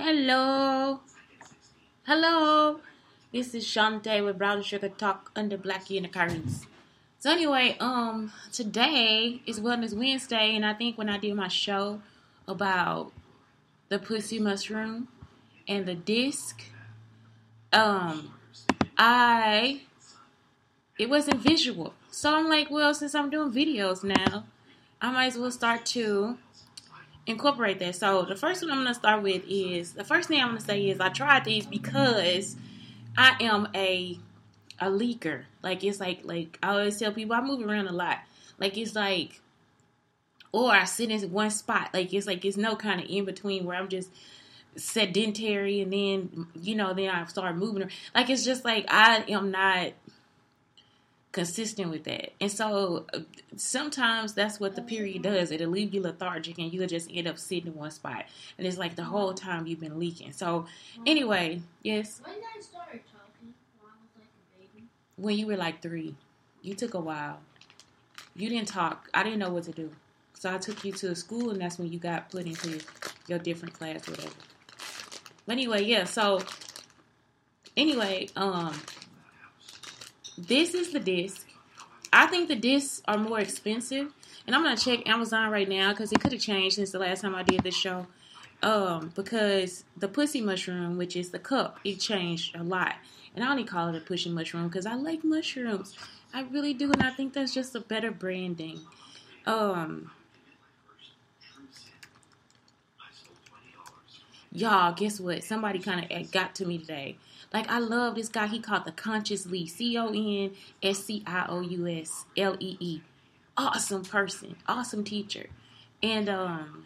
Hello. Hello. This is Shantae with Brown Sugar Talk under Black Unicorns. So anyway, um, today is Wellness Wednesday, and I think when I did my show about the pussy mushroom and the disc, um, I it wasn't visual. So I'm like, well, since I'm doing videos now, I might as well start to incorporate that. So the first one I'm gonna start with is the first thing I'm gonna say is I tried these because I am a a leaker. Like it's like like I always tell people I move around a lot. Like it's like or I sit in one spot. Like it's like it's no kind of in between where I'm just sedentary and then you know then I start moving. Like it's just like I am not consistent with that. And so sometimes that's what the period does. It'll leave you lethargic and you'll just end up sitting in one spot. And it's like the whole time you've been leaking. So anyway, yes. When did I start talking? When I was like a baby? When you were like three, you took a while. You didn't talk. I didn't know what to do. So I took you to a school and that's when you got put into your different class whatever. But anyway, yeah, so anyway, um this is the disc. I think the discs are more expensive, and I'm gonna check Amazon right now because it could have changed since the last time I did this show. Um, because the pussy mushroom, which is the cup, it changed a lot, and I only call it a pussy mushroom because I like mushrooms. I really do, and I think that's just a better branding. Um, y'all, guess what? Somebody kind of got to me today. Like I love this guy. He called the Conscious Lee. C O N S C I O U S L E E. Awesome person. Awesome teacher. And um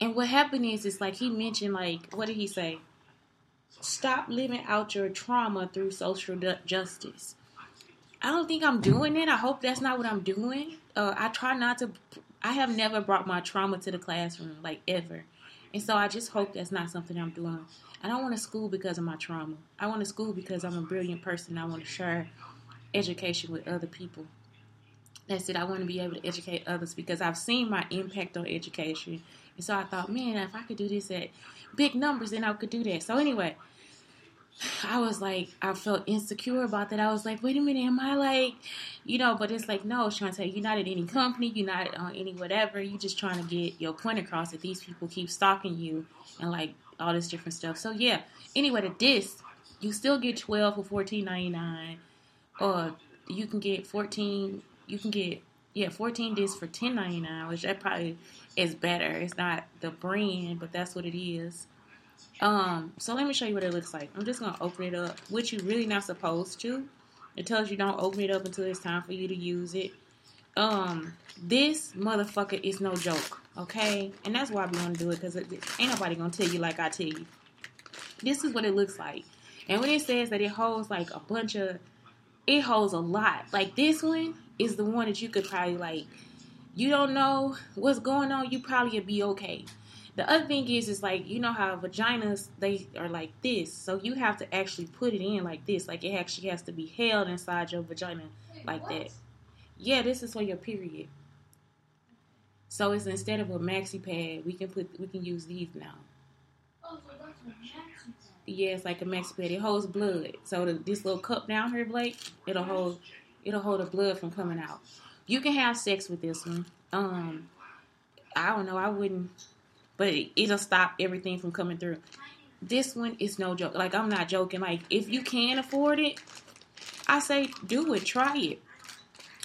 and what happened is it's like he mentioned like what did he say? Stop living out your trauma through social justice. I don't think I'm doing it. I hope that's not what I'm doing. Uh, I try not to. I have never brought my trauma to the classroom, like ever. And so I just hope that's not something I'm doing. I don't want to school because of my trauma. I want to school because I'm a brilliant person. I want to share education with other people. That's it. I want to be able to educate others because I've seen my impact on education. And so I thought, man, if I could do this at big numbers, then I could do that. So anyway, I was like, I felt insecure about that. I was like, wait a minute, am I like, you know? But it's like, no, Shantae, you're not at any company, you're not on any whatever. You're just trying to get your point across that these people keep stalking you and like all this different stuff. So yeah. Anyway, the disc, you still get twelve for fourteen ninety nine, or you can get fourteen. You can get yeah fourteen discs for ten ninety nine, which that probably is better. It's not the brand, but that's what it is. Um, so let me show you what it looks like. I'm just gonna open it up, which you're really not supposed to. It tells you don't open it up until it's time for you to use it. Um, this motherfucker is no joke, okay? And that's why we gonna do it because ain't nobody gonna tell you like I tell you. This is what it looks like, and when it says that it holds like a bunch of, it holds a lot. Like this one is the one that you could probably like. You don't know what's going on, you probably be okay. The other thing is, is like you know how vaginas they are like this, so you have to actually put it in like this, like it actually has to be held inside your vagina like that. Yeah, this is for your period. So it's instead of a maxi pad, we can put we can use these now. Oh, so that's what maxi pad. Yeah, it's like a maxi pad. It holds blood. So the, this little cup down here, Blake, it'll hold it'll hold the blood from coming out. You can have sex with this one. Um, I don't know. I wouldn't, but it, it'll stop everything from coming through. This one is no joke. Like I'm not joking. Like if you can afford it, I say do it. Try it.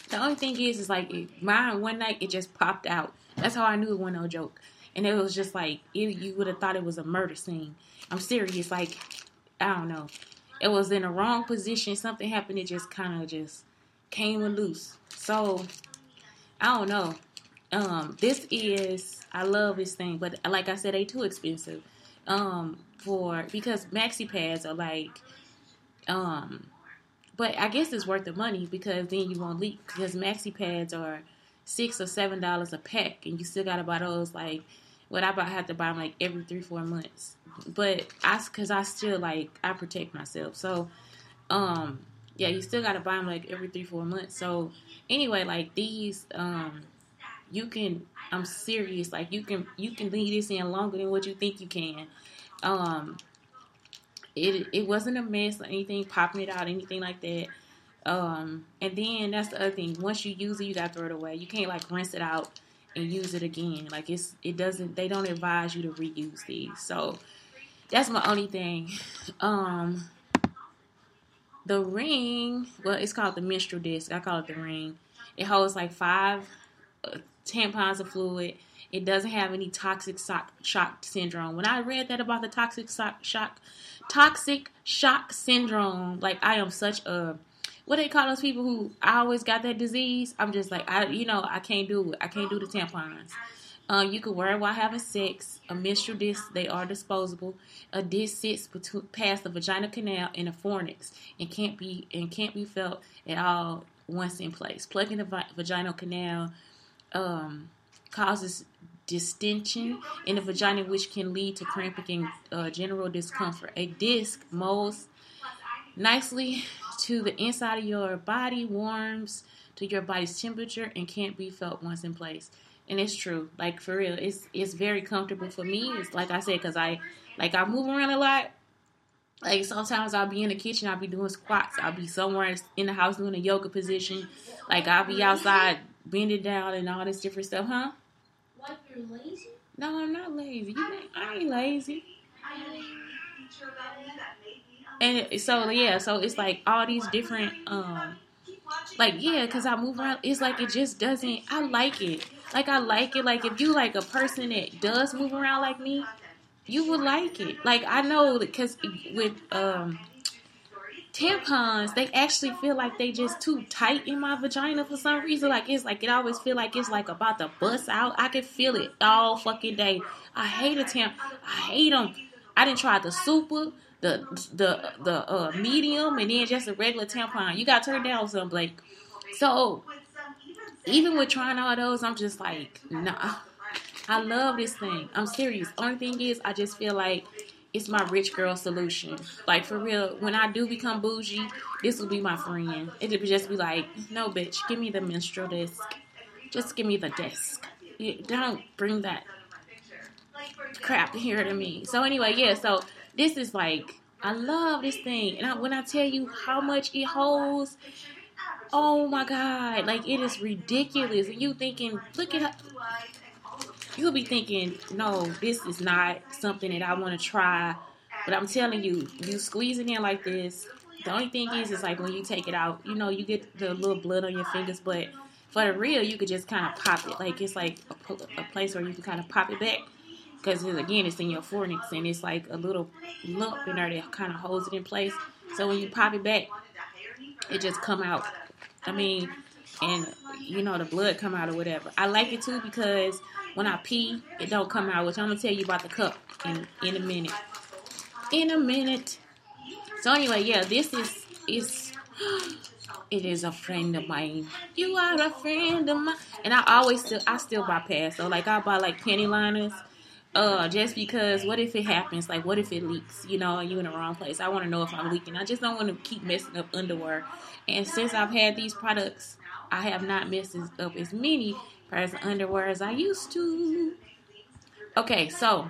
The only thing is, is like mine one night it just popped out. That's how I knew it wasn't no joke. And it was just like it, you would have thought it was a murder scene. I'm serious. Like I don't know. It was in the wrong position. Something happened. It just kind of just came loose. So I don't know. Um, this is I love this thing, but like I said, they too expensive. Um, for because maxi pads are like, um, but I guess it's worth the money because then you won't leak because maxi pads are six or seven dollars a pack, and you still gotta buy those like. What I about have to buy them like every three four months, but I because I still like I protect myself, so um yeah, you still gotta buy them like every three four months. So anyway, like these um you can I'm serious like you can you can leave this in longer than what you think you can. Um it it wasn't a mess or anything popping it out anything like that. Um and then that's the other thing. Once you use it, you gotta throw it away. You can't like rinse it out and use it again. Like it's it doesn't they don't advise you to reuse these. So that's my only thing. Um the ring, well, it's called the menstrual disc. I call it the ring. It holds like five uh, tampons of fluid. It doesn't have any toxic shock, syndrome. When I read that about the toxic shock, shock, toxic shock syndrome, like I am such a what they call those people who I always got that disease. I'm just like I, you know, I can't do it. I can't do the tampons. Um, you can wear it while having sex. A menstrual disc, they are disposable. A disc sits between, past the vagina canal and the fornix and can't be and can't be felt at all once in place. Plugging the vi- vaginal canal um, causes distension in the vagina, which can lead to cramping and uh, general discomfort. A disc molds nicely to the inside of your body, warms to your body's temperature, and can't be felt once in place and it's true. Like for real, it's it's very comfortable for me. It's like I said, cause I like I move around a lot. Like sometimes I'll be in the kitchen, I'll be doing squats, I'll be somewhere in the house doing a yoga position. Like I'll be outside bending down and all this different stuff, huh? Like you're lazy? No, I'm not lazy. You think I ain't lazy. And so yeah, so it's like all these different um like yeah, cause I move around. It's like it just doesn't. I like it. Like I like it. Like if you like a person that does move around like me, you would like it. Like I know because with um tampons, they actually feel like they just too tight in my vagina for some reason. Like it's like it always feel like it's like about to bust out. I can feel it all fucking day. I hate a tamp. I hate them. I didn't try the super, the the the uh, medium, and then just a regular tampon. You got to turn down some Blake. So even with trying all those, I'm just like, nah. I love this thing. I'm serious. Only thing is, I just feel like it's my rich girl solution. Like for real, when I do become bougie, this will be my friend. It'll just be like, no, bitch, give me the menstrual disc. Just give me the disc. Don't bring that crap here to me. So anyway, yeah. So this is like, I love this thing, and I, when I tell you how much it holds, oh my god, like it is ridiculous. And you thinking, look at her. You'll be thinking, no, this is not something that I want to try. But I'm telling you, you squeeze it in like this. The only thing is, is like when you take it out, you know, you get the little blood on your fingers. But for the real, you could just kind of pop it. Like it's like a, a place where you can kind of pop it back. Because again, it's in your fornix and it's like a little lump in there that kind of holds it in place. So when you pop it back, it just come out. I mean, and you know the blood come out or whatever. I like it too because when I pee, it don't come out. Which I'm gonna tell you about the cup in in a minute. In a minute. So anyway, yeah, this is is it is a friend of mine. You are a friend of mine, and I always still I still buy pads. So like I buy like penny liners. Uh, just because what if it happens? Like, what if it leaks? You know, you in the wrong place. I want to know if I'm leaking. I just don't want to keep messing up underwear. And since I've had these products, I have not messed up as many pairs of underwear as I used to. Okay, so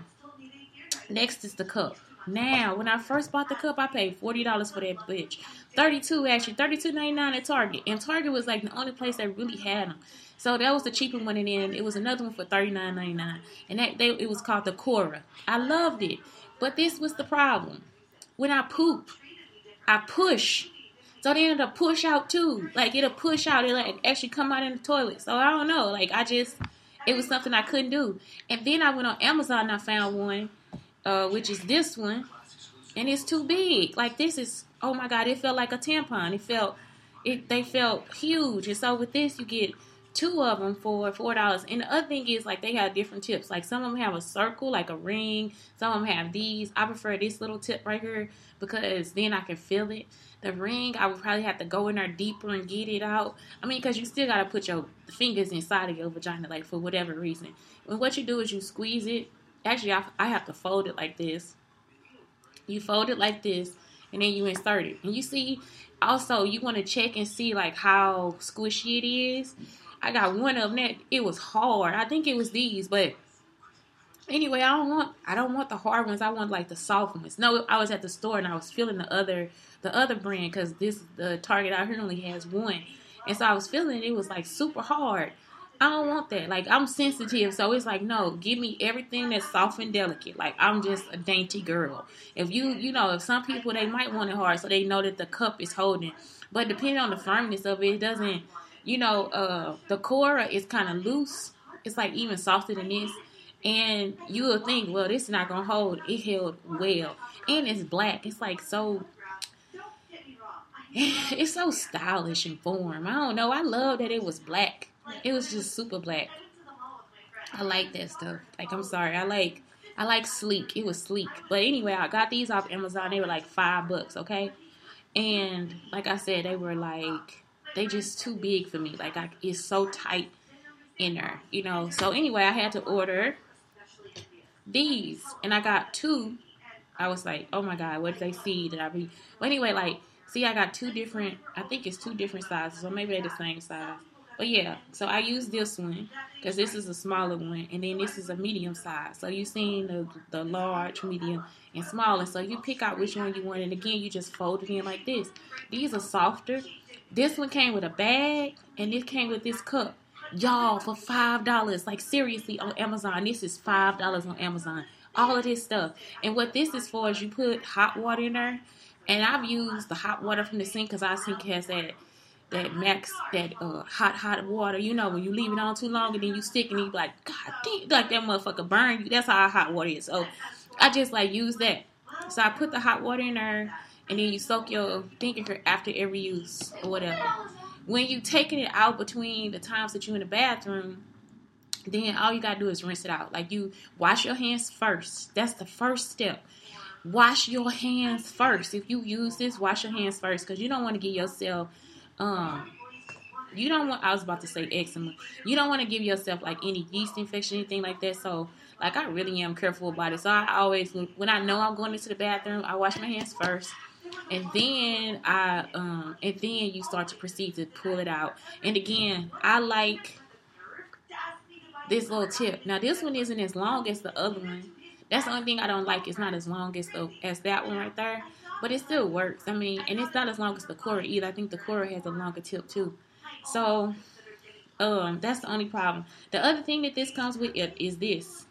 next is the cup. Now, when I first bought the cup, I paid forty dollars for that bitch. Thirty-two actually, thirty-two ninety-nine at Target, and Target was like the only place that really had them. So that was the cheaper one, and then it was another one for thirty-nine ninety-nine, and that they, it was called the Cora. I loved it, but this was the problem. When I poop, I push. So then it'll push out too. Like it'll push out. It'll like actually come out in the toilet. So I don't know. Like I just, it was something I couldn't do. And then I went on Amazon and I found one uh, which is this one, and it's too big. Like this is, oh my god, it felt like a tampon. It felt, it they felt huge. And so with this, you get two of them for four dollars. And the other thing is like they have different tips. Like some of them have a circle, like a ring. Some of them have these. I prefer this little tip right here because then I can feel it. The ring, I would probably have to go in there deeper and get it out. I mean, because you still gotta put your fingers inside of your vagina, like for whatever reason. And what you do is you squeeze it actually I, I have to fold it like this. You fold it like this, and then you insert it. And you see, also you want to check and see like how squishy it is. I got one of them that it was hard. I think it was these, but anyway, I don't want I don't want the hard ones. I want like the soft ones. No, I was at the store and I was feeling the other the other brand because this the Target out here only has one, and so I was feeling it was like super hard. I don't want that. Like I'm sensitive, so it's like no, give me everything that's soft and delicate. Like I'm just a dainty girl. If you, you know, if some people they might want it hard, so they know that the cup is holding. But depending on the firmness of it, it doesn't. You know, uh, the Cora is kind of loose. It's like even softer than this, and you will think, well, this is not gonna hold. It held well, and it's black. It's like so. It's so stylish and form. I don't know. I love that it was black it was just super black. I like that stuff. Like I'm sorry, I like I like sleek. It was sleek. But anyway, I got these off Amazon. They were like five bucks, okay? And like I said, they were like they just too big for me. Like I, it's so tight in there, you know. So anyway, I had to order these, and I got two. I was like, oh my god, what did they see? Did I be? Well, anyway, like, see, I got two different. I think it's two different sizes, or maybe they're the same size. But yeah, so I use this one because this is a smaller one, and then this is a medium size. So you've seen the the large, medium, and small, and so you pick out which one you want. And again, you just fold it in like this. These are softer. This one came with a bag, and this came with this cup. Y'all, for five dollars, like seriously, on Amazon, this is five dollars on Amazon. All of this stuff, and what this is for is you put hot water in there, and I've used the hot water from the sink because our sink has that that max that uh, hot hot water. You know when you leave it on too long and then you stick and you like God damn, like that motherfucker burn you. That's how hot water is. So I just like use that. So I put the hot water in there and then you soak your thinker after every use or whatever. When you taking it out between the times that you're in the bathroom, then all you gotta do is rinse it out. Like you wash your hands first. That's the first step. Wash your hands first. If you use this, wash your hands first because you don't want to get yourself um you don't want I was about to say eczema. You don't want to give yourself like any yeast infection, anything like that. So like I really am careful about it. So I always when I know I'm going into the bathroom, I wash my hands first. And then I um and then you start to proceed to pull it out. And again, I like this little tip. Now this one isn't as long as the other one. That's the only thing I don't like. It's not as long as the as that one right there but it still works. I mean, and it's not as long as the Cora either. I think the Cora has a longer tip too. So, um, that's the only problem. The other thing that this comes with is this,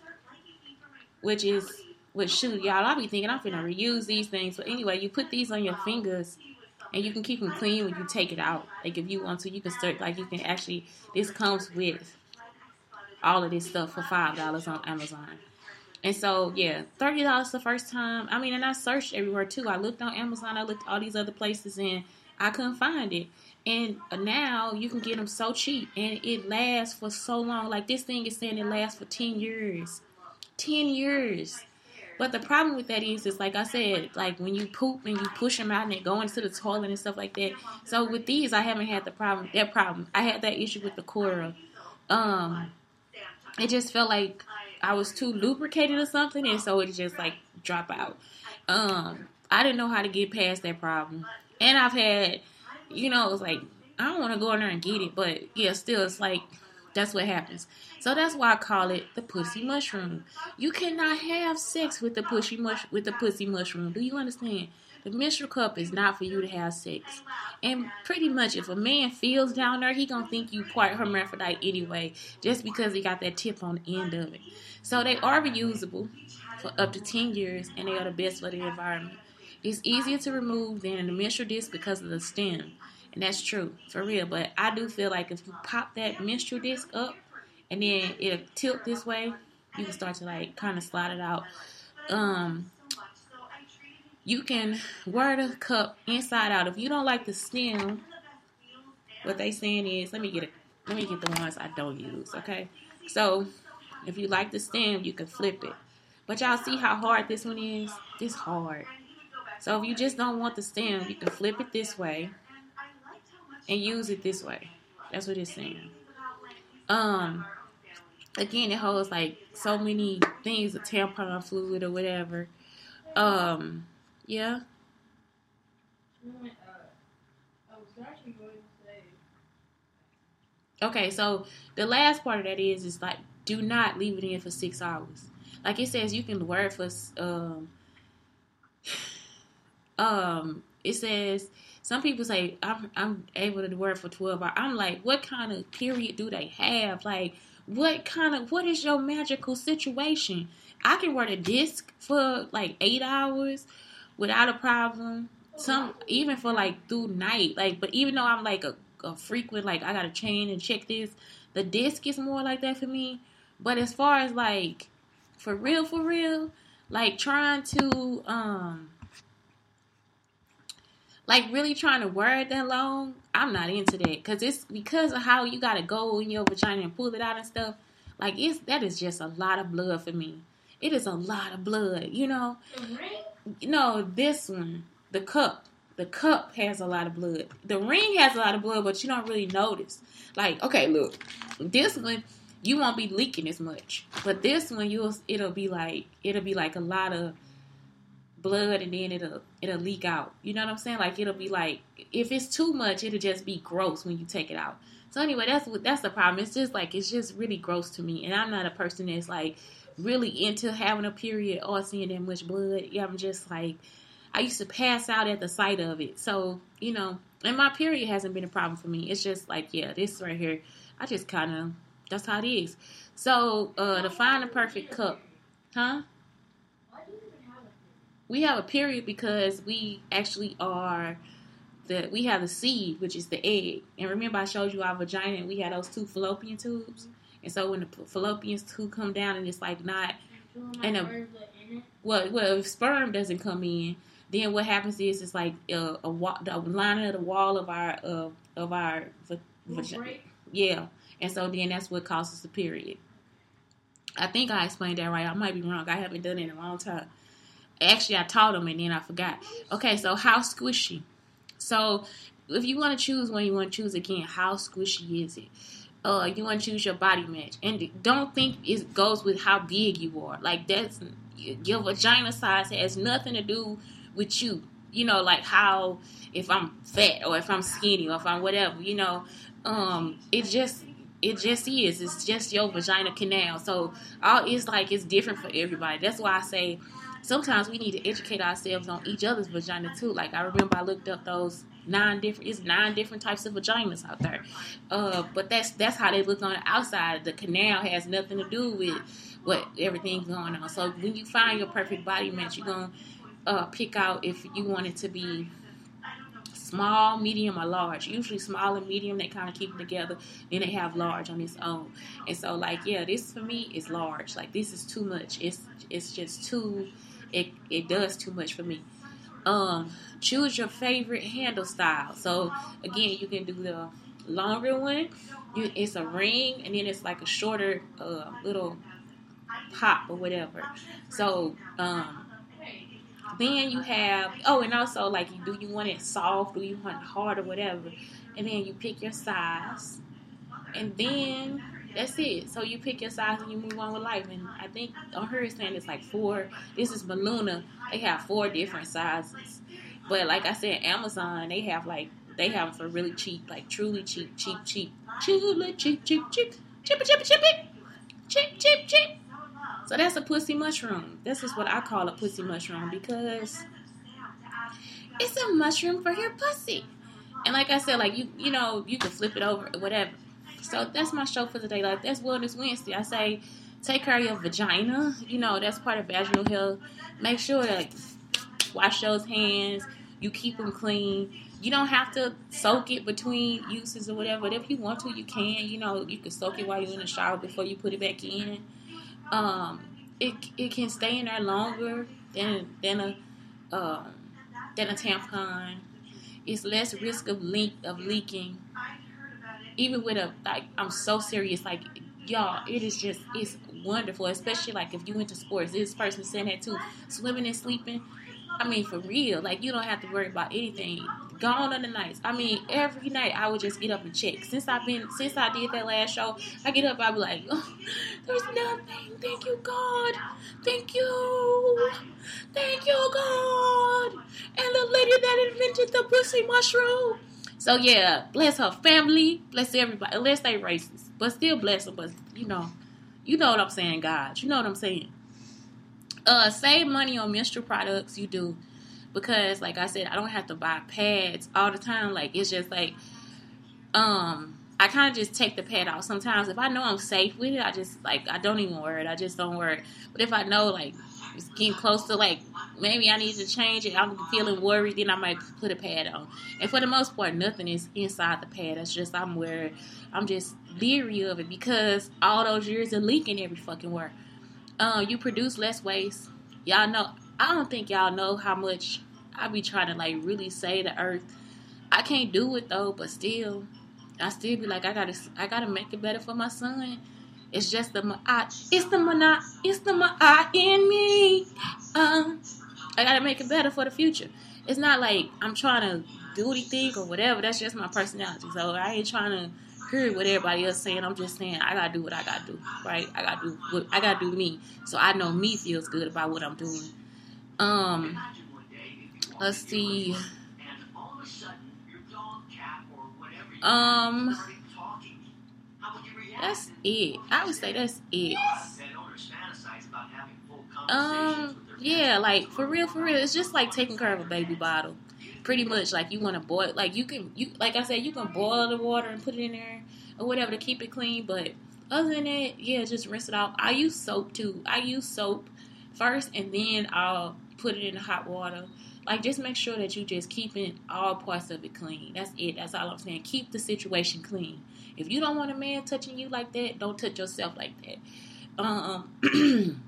which is, which shoot, y'all, I'll be thinking I'm gonna reuse these things. But anyway, you put these on your fingers, and you can keep them clean when you take it out. Like if you want to, you can start. Like you can actually. This comes with all of this stuff for five dollars on Amazon. And so, yeah, thirty dollars the first time. I mean, and I searched everywhere too. I looked on Amazon. I looked all these other places, and I couldn't find it. And now you can get them so cheap, and it lasts for so long. Like this thing is saying it lasts for ten years, ten years. But the problem with that is, is like I said, like when you poop and you push them out and they go into the toilet and stuff like that. So with these, I haven't had the problem. That problem, I had that issue with the Cora. Um, it just felt like I was too lubricated or something, and so it just like drop out. Um, I didn't know how to get past that problem, and I've had, you know, it was like I don't want to go in there and get it, but yeah, still, it's like that's what happens. So that's why I call it the pussy mushroom. You cannot have sex with the pussy mush with the pussy mushroom. Do you understand? The menstrual cup is not for you to have sex. And pretty much, if a man feels down there, he gonna think you quite hermaphrodite anyway, just because he got that tip on the end of it. So they are reusable for up to 10 years, and they are the best for the environment. It's easier to remove than the menstrual disc because of the stem. And that's true, for real. But I do feel like if you pop that menstrual disc up and then it'll tilt this way, you can start to like kind of slide it out. Um, you can wear the cup inside out. If you don't like the stem, what they saying is, let me get it. Let me get the ones I don't use. Okay, so if you like the stem, you can flip it. But y'all see how hard this one is? This hard. So if you just don't want the stem, you can flip it this way and use it this way. That's what it's saying. Um, again, it holds like so many things, a tampon fluid or whatever. Um, yeah. Okay, so the last part of that is is like do not leave it in for six hours. Like it says, you can wear it for um um. It says some people say I'm I'm able to it for twelve hours. I'm like, what kind of period do they have? Like, what kind of what is your magical situation? I can wear the disc for like eight hours without a problem. Some even for like through night. Like, but even though I'm like a, a frequent, like I gotta chain and check this, the disc is more like that for me. But as far as like for real, for real, like trying to um like really trying to word that long, I'm not into that because it's because of how you gotta go in your vagina and pull it out and stuff. Like it's that is just a lot of blood for me. It is a lot of blood, you know. The ring? No, this one, the cup. The cup has a lot of blood. The ring has a lot of blood, but you don't really notice. Like, okay, look, this one you won't be leaking as much, but this one you'll it'll be like it'll be like a lot of blood, and then it'll it'll leak out. You know what I'm saying? Like it'll be like if it's too much, it'll just be gross when you take it out. So anyway, that's what that's the problem. It's just like it's just really gross to me, and I'm not a person that's like really into having a period or seeing that much blood. Yeah, I'm just like I used to pass out at the sight of it. So, you know, and my period hasn't been a problem for me. It's just like, yeah, this right here, I just kind of, that's how it is. So, uh, to find the perfect cup, huh? We have a period because we actually are the we have the seed, which is the egg. And remember, I showed you our vagina, and we had those two fallopian tubes. And so when the fallopian tube come down, and it's like not, and a, well, well, if sperm doesn't come in, then what happens is it's like a, a wall, the lining of the wall of our uh, of our vagina. Yeah, and so then that's what causes the period. I think I explained that right. I might be wrong. I haven't done it in a long time. Actually, I taught them and then I forgot. Okay, so how squishy? So if you want to choose one, you want to choose again. How squishy is it? Uh, you want to choose your body match, and don't think it goes with how big you are. Like that's your vagina size has nothing to do with you. You know, like how if I'm fat or if I'm skinny or if I'm whatever. You know, um, it just it just is. It's just your vagina canal. So all it's like it's different for everybody. That's why I say sometimes we need to educate ourselves on each other's vagina too. Like I remember I looked up those nine different it's nine different types of vaginas out there. Uh, but that's that's how they look on the outside. The canal has nothing to do with what everything's going on. So when you find your perfect body match, you're gonna uh, pick out if you want it to be small, medium, or large. Usually small and medium, they kind of keep together. Then they have large on its own. And so, like, yeah, this for me is large. Like, this is too much. It's it's just too. It it does too much for me. Um, choose your favorite handle style. So again, you can do the longer one. You, it's a ring, and then it's like a shorter uh, little pop or whatever. So um, then you have oh, and also like do you want it soft? Do you want it hard or whatever? And then you pick your size, and then That's it. So you pick your size and you move on with life. And I think on her saying it's like four. This is Baluna. They have four different sizes. But like I said, Amazon they have like they have them for really cheap, like truly cheap, cheap, cheap, truly cheap, cheap, cheap, cheap, cheap, cheap, cheap, cheap, cheap. So that's a pussy mushroom. This is what I call a pussy mushroom because it's a mushroom for your pussy. And like I said, like you, you know, you can flip it over, whatever. So that's my show for today. Like that's Wellness Wednesday. I say, take care of your vagina. You know, that's part of vaginal health. Make sure that like, wash those hands. You keep them clean. You don't have to soak it between uses or whatever. But if you want to, you can. You know, you can soak it while you're in the shower before you put it back in. Um, it it can stay in there longer than than a um, than a tampon. It's less risk of leak of leaking. Even with a like, I'm so serious. Like y'all, it is just it's wonderful. Especially like if you into sports. This person saying that too. Swimming and sleeping. I mean, for real. Like you don't have to worry about anything. Gone on the nights. I mean, every night I would just get up and check. Since I've been, since I did that last show, I get up. I be like, oh, there's nothing. Thank you, God. Thank you. Thank you, God. And the lady that invented the pussy mushroom. So yeah, bless her family. Bless everybody. Unless they racist, but still bless them. But you know, you know what I'm saying, God. You know what I'm saying. Uh, save money on menstrual products. You do because, like I said, I don't have to buy pads all the time. Like it's just like, um, I kind of just take the pad off sometimes. If I know I'm safe with it, I just like I don't even wear it. I just don't wear it. But if I know like it's getting close to like maybe I need to change it, I'm feeling worried, then I might put a pad on. And for the most part, nothing is inside the pad. It's just I'm wearing. I'm just leery of it because all those years of leaking every fucking where. Um, you produce less waste. Y'all know. I don't think y'all know how much I be trying to like really save the earth. I can't do it though, but still, I still be like, I gotta, I gotta make it better for my son. It's just the I, it's the mana, it's the I in me. Um, I gotta make it better for the future. It's not like I'm trying to do anything or whatever. That's just my personality. So I ain't trying to hear what everybody else saying. I'm just saying I gotta do what I gotta do, right? I gotta do what I gotta do me, so I know me feels good about what I'm doing. Um, let's see. Um, that's it. I would say that's it. Um, yeah, like for real, for real. It's just like taking care of a baby bottle. Pretty much, like you want to boil, like you can, you like I said, you can boil the water and put it in there or whatever to keep it clean. But other than that, yeah, just rinse it off. I use soap too. I use soap first, and then I'll put it in the hot water. Like just make sure that you just keeping all parts of it clean. That's it. That's all I'm saying. Keep the situation clean. If you don't want a man touching you like that, don't touch yourself like that. Um,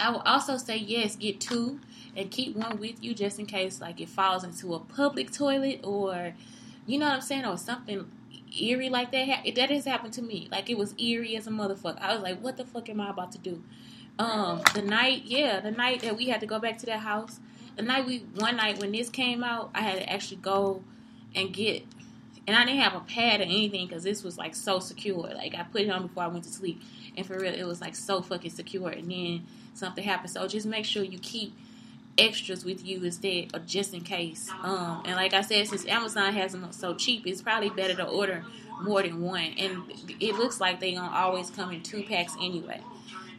I will also say yes, get two and keep one with you just in case like it falls into a public toilet or you know what I'm saying or something eerie like that. That has happened to me. Like it was eerie as a motherfucker. I was like, what the fuck am I about to do? Um, the night, yeah, the night that we had to go back to that house. Night we, one night when this came out, I had to actually go and get, and I didn't have a pad or anything because this was like so secure. Like I put it on before I went to sleep, and for real, it was like so fucking secure. And then something happened, so just make sure you keep extras with you instead, or just in case. Um, and like I said, since Amazon has them so cheap, it's probably better to order more than one. And it looks like they gonna always come in two packs anyway.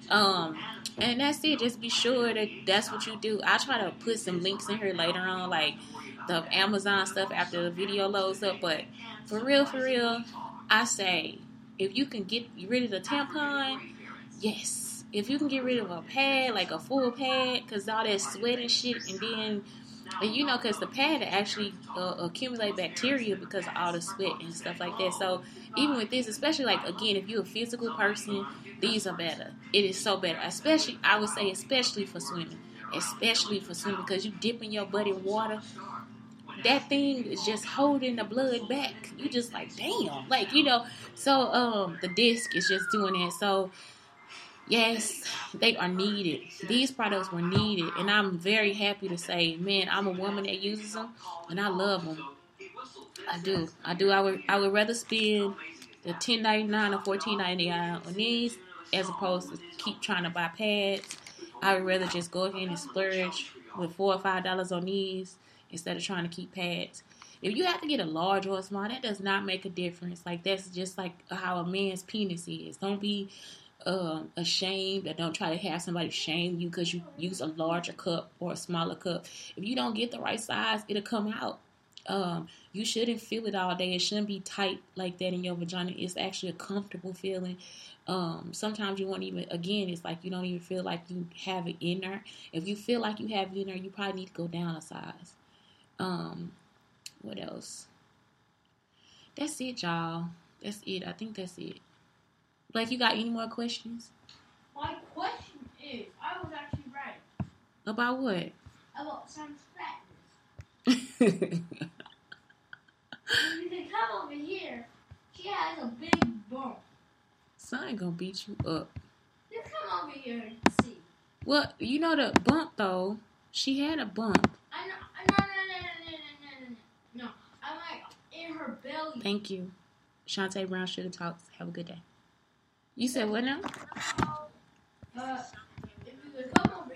Um, and that's it. Just be sure that that's what you do. I try to put some links in here later on, like the Amazon stuff after the video loads up. But for real, for real, I say if you can get rid of the tampon, yes. If you can get rid of a pad, like a full pad, because all that sweat and shit, and then and you know, because the pad actually uh, accumulate bacteria because of all the sweat and stuff like that. So even with this, especially like again, if you're a physical person, these are better. It is so better, especially I would say, especially for swimming, especially for swimming because you dipping your butt in water. That thing is just holding the blood back. You just like damn, like you know. So um, the disc is just doing that. So yes, they are needed. These products were needed, and I'm very happy to say, man, I'm a woman that uses them, and I love them. I do. I do. I would. I would rather spend the ten ninety nine or fourteen ninety nine on these, as opposed to keep trying to buy pads. I would rather just go ahead and splurge with four or five dollars on these instead of trying to keep pads. If you have to get a large or a small, that does not make a difference. Like that's just like how a man's penis is. Don't be um, ashamed or don't try to have somebody shame you because you use a larger cup or a smaller cup. If you don't get the right size, it'll come out. Um, you shouldn't feel it all day. It shouldn't be tight like that in your vagina. It's actually a comfortable feeling. Um, sometimes you won't even, again, it's like you don't even feel like you have it in there. If you feel like you have it in there, you probably need to go down a size. Um, what else? That's it, y'all. That's it. I think that's it. Blake, you got any more questions? My question is, I was actually right About what? about Sam's you can come over here. She has a big bump. Son gonna beat you up. You come over here and see. Well, you know the bump though. She had a bump. I know. No, no, no, no, no, no, no, no. I'm like in her belly. Thank you, Shantae Brown Sugar Talks. Have a good day. You said what now? Uh,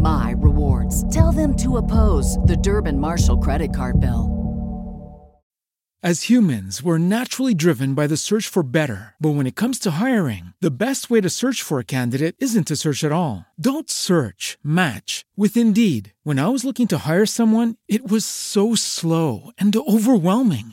my rewards. Tell them to oppose the Durbin Marshall credit card bill. As humans, we're naturally driven by the search for better. But when it comes to hiring, the best way to search for a candidate isn't to search at all. Don't search, match with Indeed. When I was looking to hire someone, it was so slow and overwhelming.